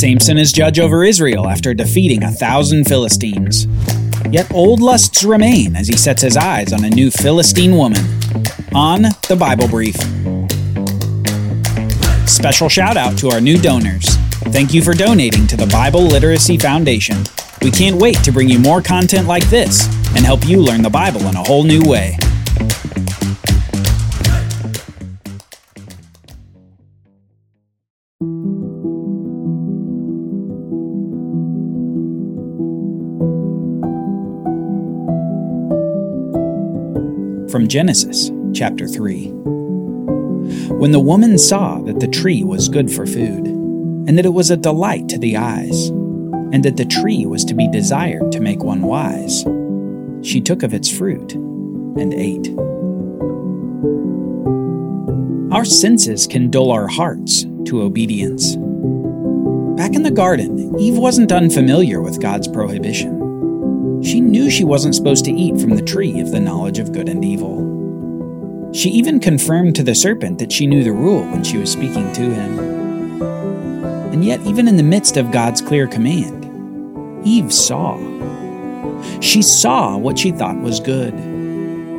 Samson is judge over Israel after defeating a thousand Philistines. Yet old lusts remain as he sets his eyes on a new Philistine woman. On the Bible Brief. Special shout out to our new donors. Thank you for donating to the Bible Literacy Foundation. We can't wait to bring you more content like this and help you learn the Bible in a whole new way. From Genesis chapter 3. When the woman saw that the tree was good for food, and that it was a delight to the eyes, and that the tree was to be desired to make one wise, she took of its fruit and ate. Our senses can dull our hearts to obedience. Back in the garden, Eve wasn't unfamiliar with God's prohibition. She knew she wasn't supposed to eat from the tree of the knowledge of good and evil. She even confirmed to the serpent that she knew the rule when she was speaking to him. And yet, even in the midst of God's clear command, Eve saw. She saw what she thought was good.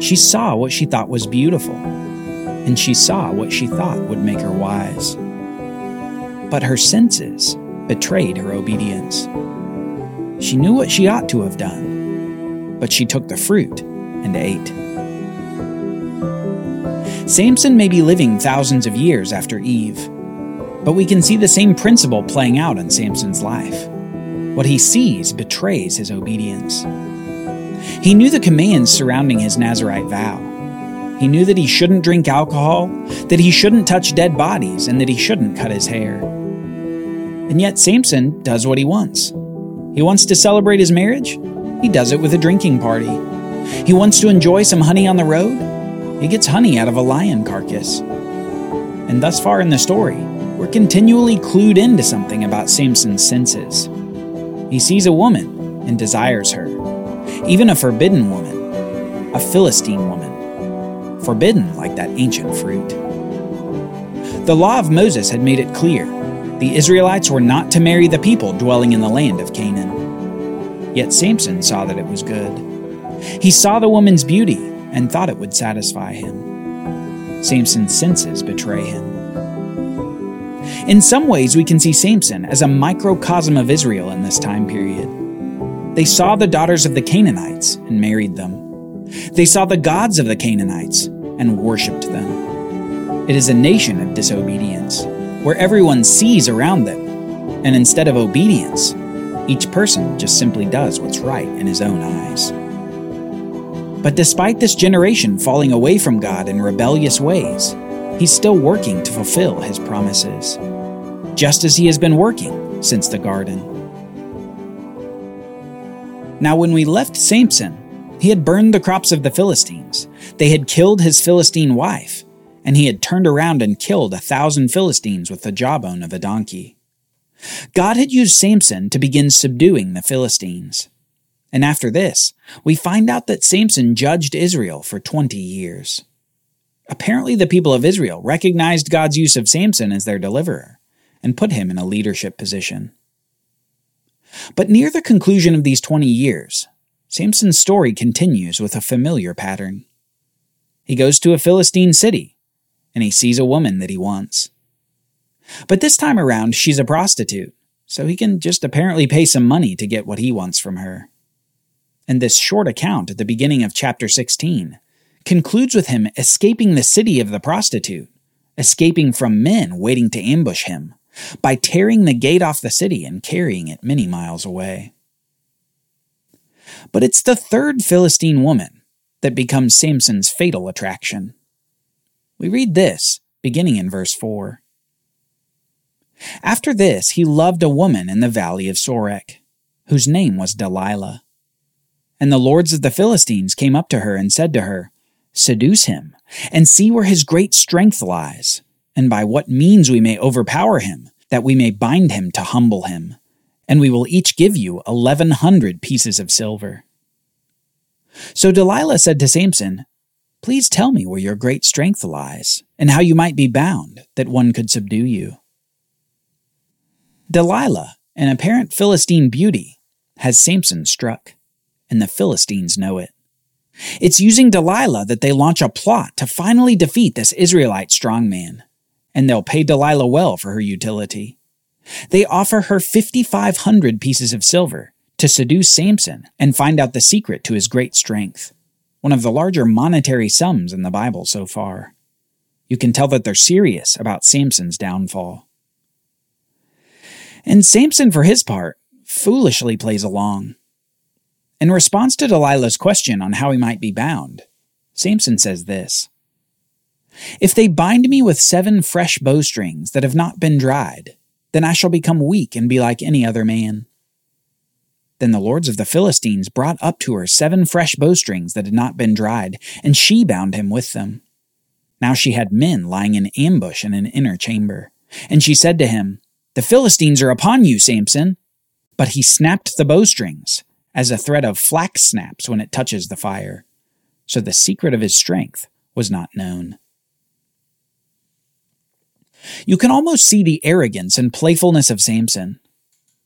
She saw what she thought was beautiful. And she saw what she thought would make her wise. But her senses betrayed her obedience. She knew what she ought to have done, but she took the fruit and ate. Samson may be living thousands of years after Eve, but we can see the same principle playing out in Samson's life. What he sees betrays his obedience. He knew the commands surrounding his Nazarite vow. He knew that he shouldn't drink alcohol, that he shouldn't touch dead bodies, and that he shouldn't cut his hair. And yet, Samson does what he wants. He wants to celebrate his marriage? He does it with a drinking party. He wants to enjoy some honey on the road? He gets honey out of a lion carcass. And thus far in the story, we're continually clued into something about Samson's senses. He sees a woman and desires her, even a forbidden woman, a Philistine woman, forbidden like that ancient fruit. The law of Moses had made it clear the Israelites were not to marry the people dwelling in the land of Canaan. Yet Samson saw that it was good. He saw the woman's beauty and thought it would satisfy him. Samson's senses betray him. In some ways, we can see Samson as a microcosm of Israel in this time period. They saw the daughters of the Canaanites and married them. They saw the gods of the Canaanites and worshipped them. It is a nation of disobedience where everyone sees around them, and instead of obedience, each person just simply does what's right in his own eyes. But despite this generation falling away from God in rebellious ways, he's still working to fulfill his promises, just as he has been working since the garden. Now, when we left Samson, he had burned the crops of the Philistines. They had killed his Philistine wife and he had turned around and killed a thousand Philistines with the jawbone of a donkey. God had used Samson to begin subduing the Philistines. And after this, we find out that Samson judged Israel for 20 years. Apparently, the people of Israel recognized God's use of Samson as their deliverer and put him in a leadership position. But near the conclusion of these 20 years, Samson's story continues with a familiar pattern. He goes to a Philistine city and he sees a woman that he wants. But this time around, she's a prostitute, so he can just apparently pay some money to get what he wants from her. And this short account at the beginning of chapter 16 concludes with him escaping the city of the prostitute, escaping from men waiting to ambush him, by tearing the gate off the city and carrying it many miles away. But it's the third Philistine woman that becomes Samson's fatal attraction. We read this, beginning in verse 4. After this, he loved a woman in the valley of Sorek, whose name was Delilah. And the lords of the Philistines came up to her and said to her, Seduce him, and see where his great strength lies, and by what means we may overpower him, that we may bind him to humble him. And we will each give you eleven hundred pieces of silver. So Delilah said to Samson, Please tell me where your great strength lies, and how you might be bound, that one could subdue you. Delilah, an apparent Philistine beauty, has Samson struck, and the Philistines know it. It's using Delilah that they launch a plot to finally defeat this Israelite strongman, and they'll pay Delilah well for her utility. They offer her 5,500 pieces of silver to seduce Samson and find out the secret to his great strength, one of the larger monetary sums in the Bible so far. You can tell that they're serious about Samson's downfall. And Samson, for his part, foolishly plays along. In response to Delilah's question on how he might be bound, Samson says this If they bind me with seven fresh bowstrings that have not been dried, then I shall become weak and be like any other man. Then the lords of the Philistines brought up to her seven fresh bowstrings that had not been dried, and she bound him with them. Now she had men lying in ambush in an inner chamber. And she said to him, The Philistines are upon you, Samson. But he snapped the bowstrings, as a thread of flax snaps when it touches the fire. So the secret of his strength was not known. You can almost see the arrogance and playfulness of Samson.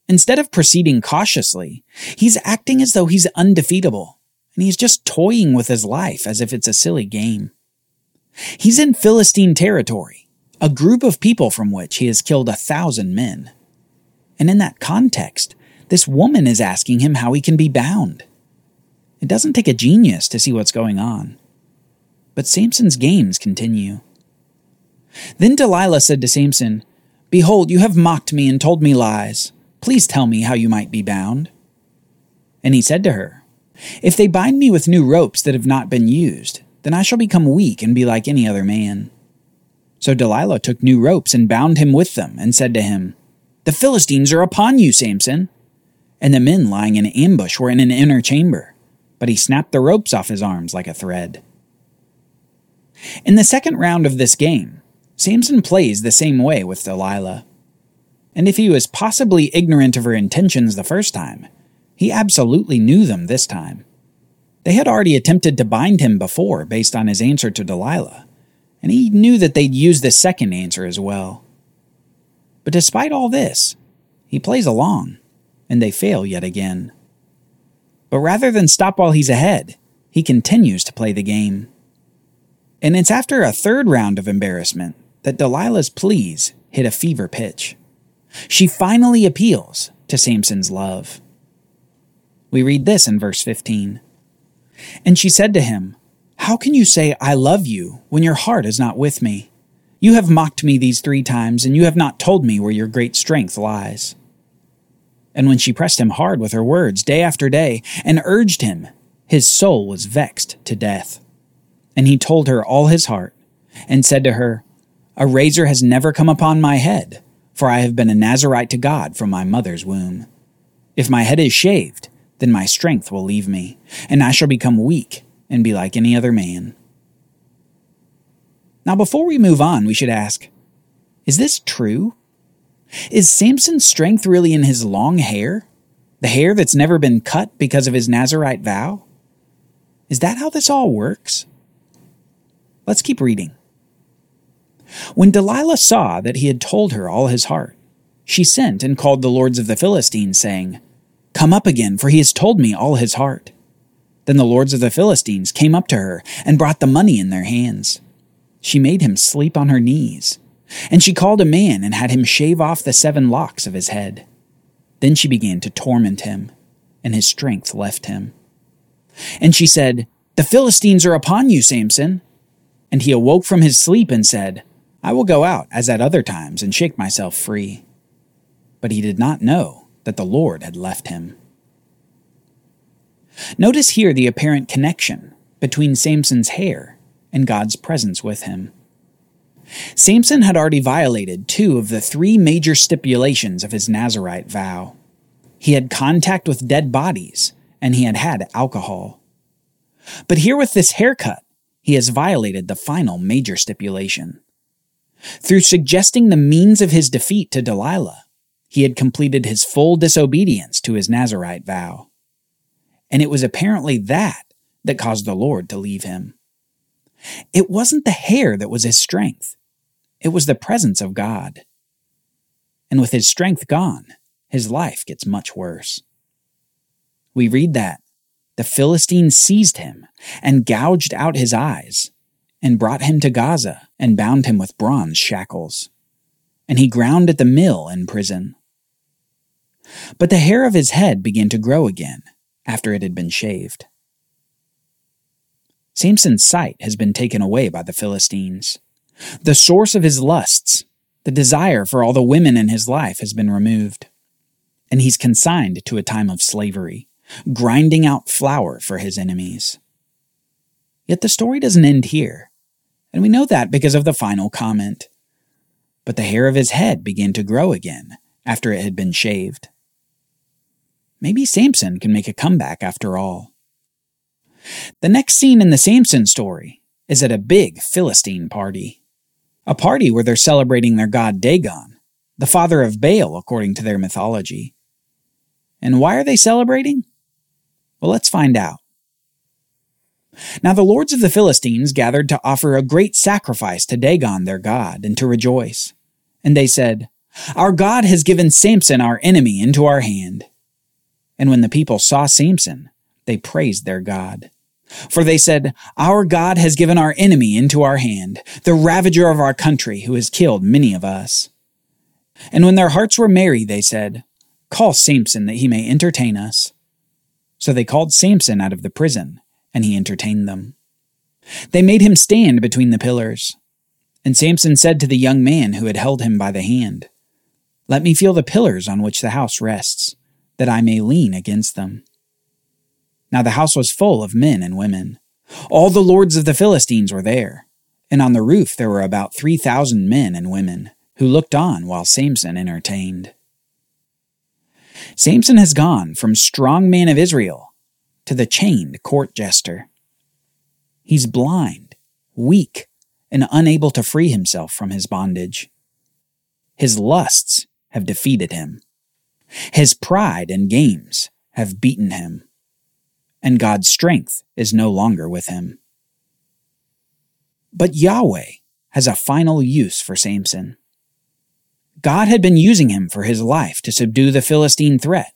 Instead of proceeding cautiously, he's acting as though he's undefeatable, and he's just toying with his life as if it's a silly game. He's in Philistine territory, a group of people from which he has killed a thousand men. And in that context, this woman is asking him how he can be bound. It doesn't take a genius to see what's going on. But Samson's games continue. Then Delilah said to Samson, Behold, you have mocked me and told me lies. Please tell me how you might be bound. And he said to her, If they bind me with new ropes that have not been used, then I shall become weak and be like any other man. So Delilah took new ropes and bound him with them, and said to him, The Philistines are upon you, Samson. And the men lying in ambush were in an inner chamber, but he snapped the ropes off his arms like a thread. In the second round of this game, Samson plays the same way with Delilah. And if he was possibly ignorant of her intentions the first time, he absolutely knew them this time. They had already attempted to bind him before based on his answer to Delilah, and he knew that they'd use the second answer as well. But despite all this, he plays along, and they fail yet again. But rather than stop while he's ahead, he continues to play the game. And it's after a third round of embarrassment that Delilah's pleas hit a fever pitch. She finally appeals to Samson's love. We read this in verse 15. And she said to him, How can you say, I love you, when your heart is not with me? You have mocked me these three times, and you have not told me where your great strength lies. And when she pressed him hard with her words day after day, and urged him, his soul was vexed to death. And he told her all his heart, and said to her, A razor has never come upon my head, for I have been a Nazarite to God from my mother's womb. If my head is shaved, then my strength will leave me, and I shall become weak and be like any other man. Now, before we move on, we should ask Is this true? Is Samson's strength really in his long hair? The hair that's never been cut because of his Nazarite vow? Is that how this all works? Let's keep reading. When Delilah saw that he had told her all his heart, she sent and called the lords of the Philistines, saying, Come up again, for he has told me all his heart. Then the lords of the Philistines came up to her and brought the money in their hands. She made him sleep on her knees, and she called a man and had him shave off the seven locks of his head. Then she began to torment him, and his strength left him. And she said, The Philistines are upon you, Samson. And he awoke from his sleep and said, I will go out as at other times and shake myself free. But he did not know that the Lord had left him. Notice here the apparent connection between Samson's hair and God's presence with him. Samson had already violated two of the three major stipulations of his Nazarite vow. He had contact with dead bodies, and he had had alcohol. But here with this haircut, he has violated the final major stipulation. Through suggesting the means of his defeat to Delilah, he had completed his full disobedience to his Nazarite vow. And it was apparently that that caused the Lord to leave him. It wasn't the hair that was his strength, it was the presence of God. and with his strength gone, his life gets much worse. We read that the Philistines seized him and gouged out his eyes, and brought him to Gaza and bound him with bronze shackles. And he ground at the mill in prison. But the hair of his head began to grow again after it had been shaved. Samson's sight has been taken away by the Philistines. The source of his lusts, the desire for all the women in his life, has been removed. And he's consigned to a time of slavery, grinding out flour for his enemies. Yet the story doesn't end here, and we know that because of the final comment. But the hair of his head began to grow again after it had been shaved. Maybe Samson can make a comeback after all. The next scene in the Samson story is at a big Philistine party. A party where they're celebrating their god Dagon, the father of Baal according to their mythology. And why are they celebrating? Well, let's find out. Now the lords of the Philistines gathered to offer a great sacrifice to Dagon their god and to rejoice. And they said, Our God has given Samson our enemy into our hand. And when the people saw Samson, they praised their God. For they said, Our God has given our enemy into our hand, the ravager of our country, who has killed many of us. And when their hearts were merry, they said, Call Samson that he may entertain us. So they called Samson out of the prison, and he entertained them. They made him stand between the pillars. And Samson said to the young man who had held him by the hand, Let me feel the pillars on which the house rests, that I may lean against them. Now the house was full of men and women. All the lords of the Philistines were there, and on the roof there were about three thousand men and women, who looked on while Samson entertained. Samson has gone from strong man of Israel to the chained court jester. He's blind, weak, and unable to free himself from his bondage. His lusts have defeated him. His pride and games have beaten him and God's strength is no longer with him. But Yahweh has a final use for Samson. God had been using him for his life to subdue the Philistine threat,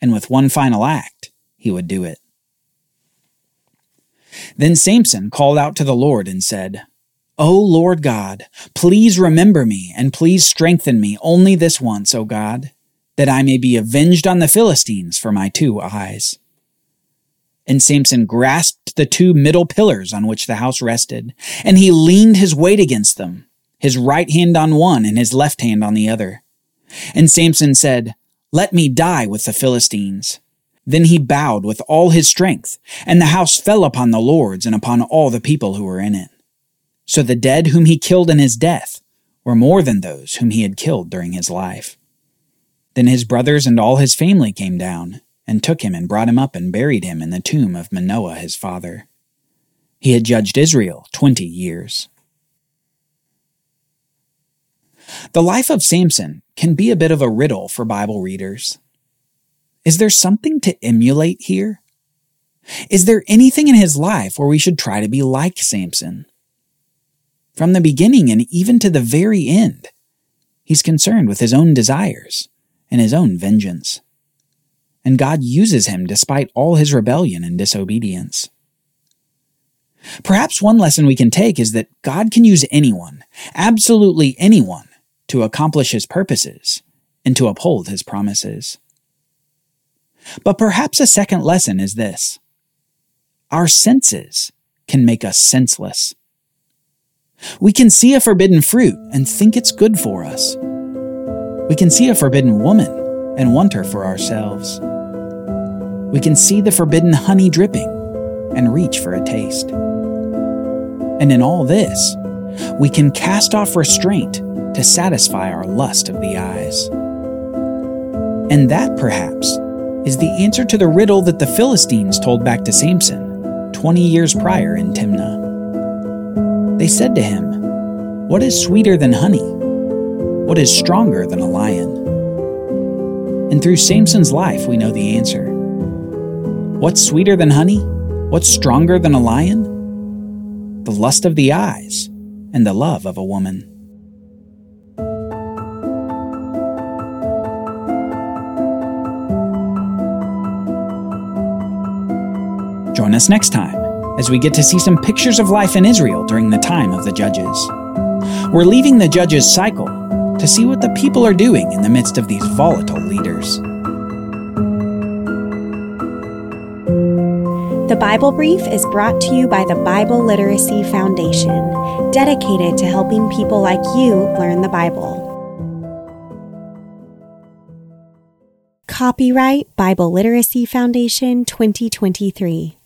and with one final act, he would do it. Then Samson called out to the Lord and said, O Lord God, please remember me and please strengthen me only this once, O God, that I may be avenged on the Philistines for my two eyes and Samson grasped the two middle pillars on which the house rested, and he leaned his weight against them, his right hand on one and his left hand on the other. And Samson said, Let me die with the Philistines. Then he bowed with all his strength, and the house fell upon the lords and upon all the people who were in it. So the dead whom he killed in his death were more than those whom he had killed during his life. Then his brothers and all his family came down, and took him and brought him up and buried him in the tomb of Manoah his father. He had judged Israel twenty years. The life of Samson can be a bit of a riddle for Bible readers. Is there something to emulate here? Is there anything in his life where we should try to be like Samson? From the beginning and even to the very end, he's concerned with his own desires and his own vengeance and God uses him despite all his rebellion and disobedience. Perhaps one lesson we can take is that God can use anyone, absolutely anyone, to accomplish his purposes and to uphold his promises. But perhaps a second lesson is this our senses can make us senseless. We can see a forbidden fruit and think it's good for us. We can see a forbidden woman and want her for ourselves we can see the forbidden honey dripping and reach for a taste. And in all this, we can cast off restraint to satisfy our lust of the eyes. And that, perhaps, is the answer to the riddle that the Philistines told back to Samson 20 years prior in Timnah. They said to him, What is sweeter than honey? What is stronger than a lion? And through Samson's life, we know the answer. What's sweeter than honey? What's stronger than a lion? The lust of the eyes and the love of a woman. Join us next time as we get to see some pictures of life in Israel during the time of the Judges. We're leaving the Judges cycle to see what the people are doing in the midst of these volatile leaders. The Bible Brief is brought to you by the Bible Literacy Foundation, dedicated to helping people like you learn the Bible. Copyright Bible Literacy Foundation 2023.